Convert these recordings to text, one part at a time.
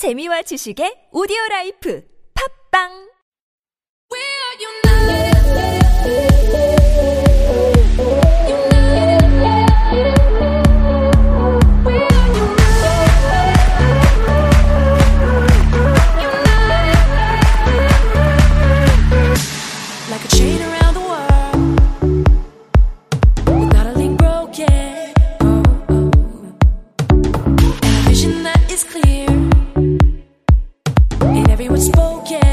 재미와 지식의 오디오 라이프 팝빵 like a chain around the world. Not a link broken. spoken.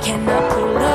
cannot pull up.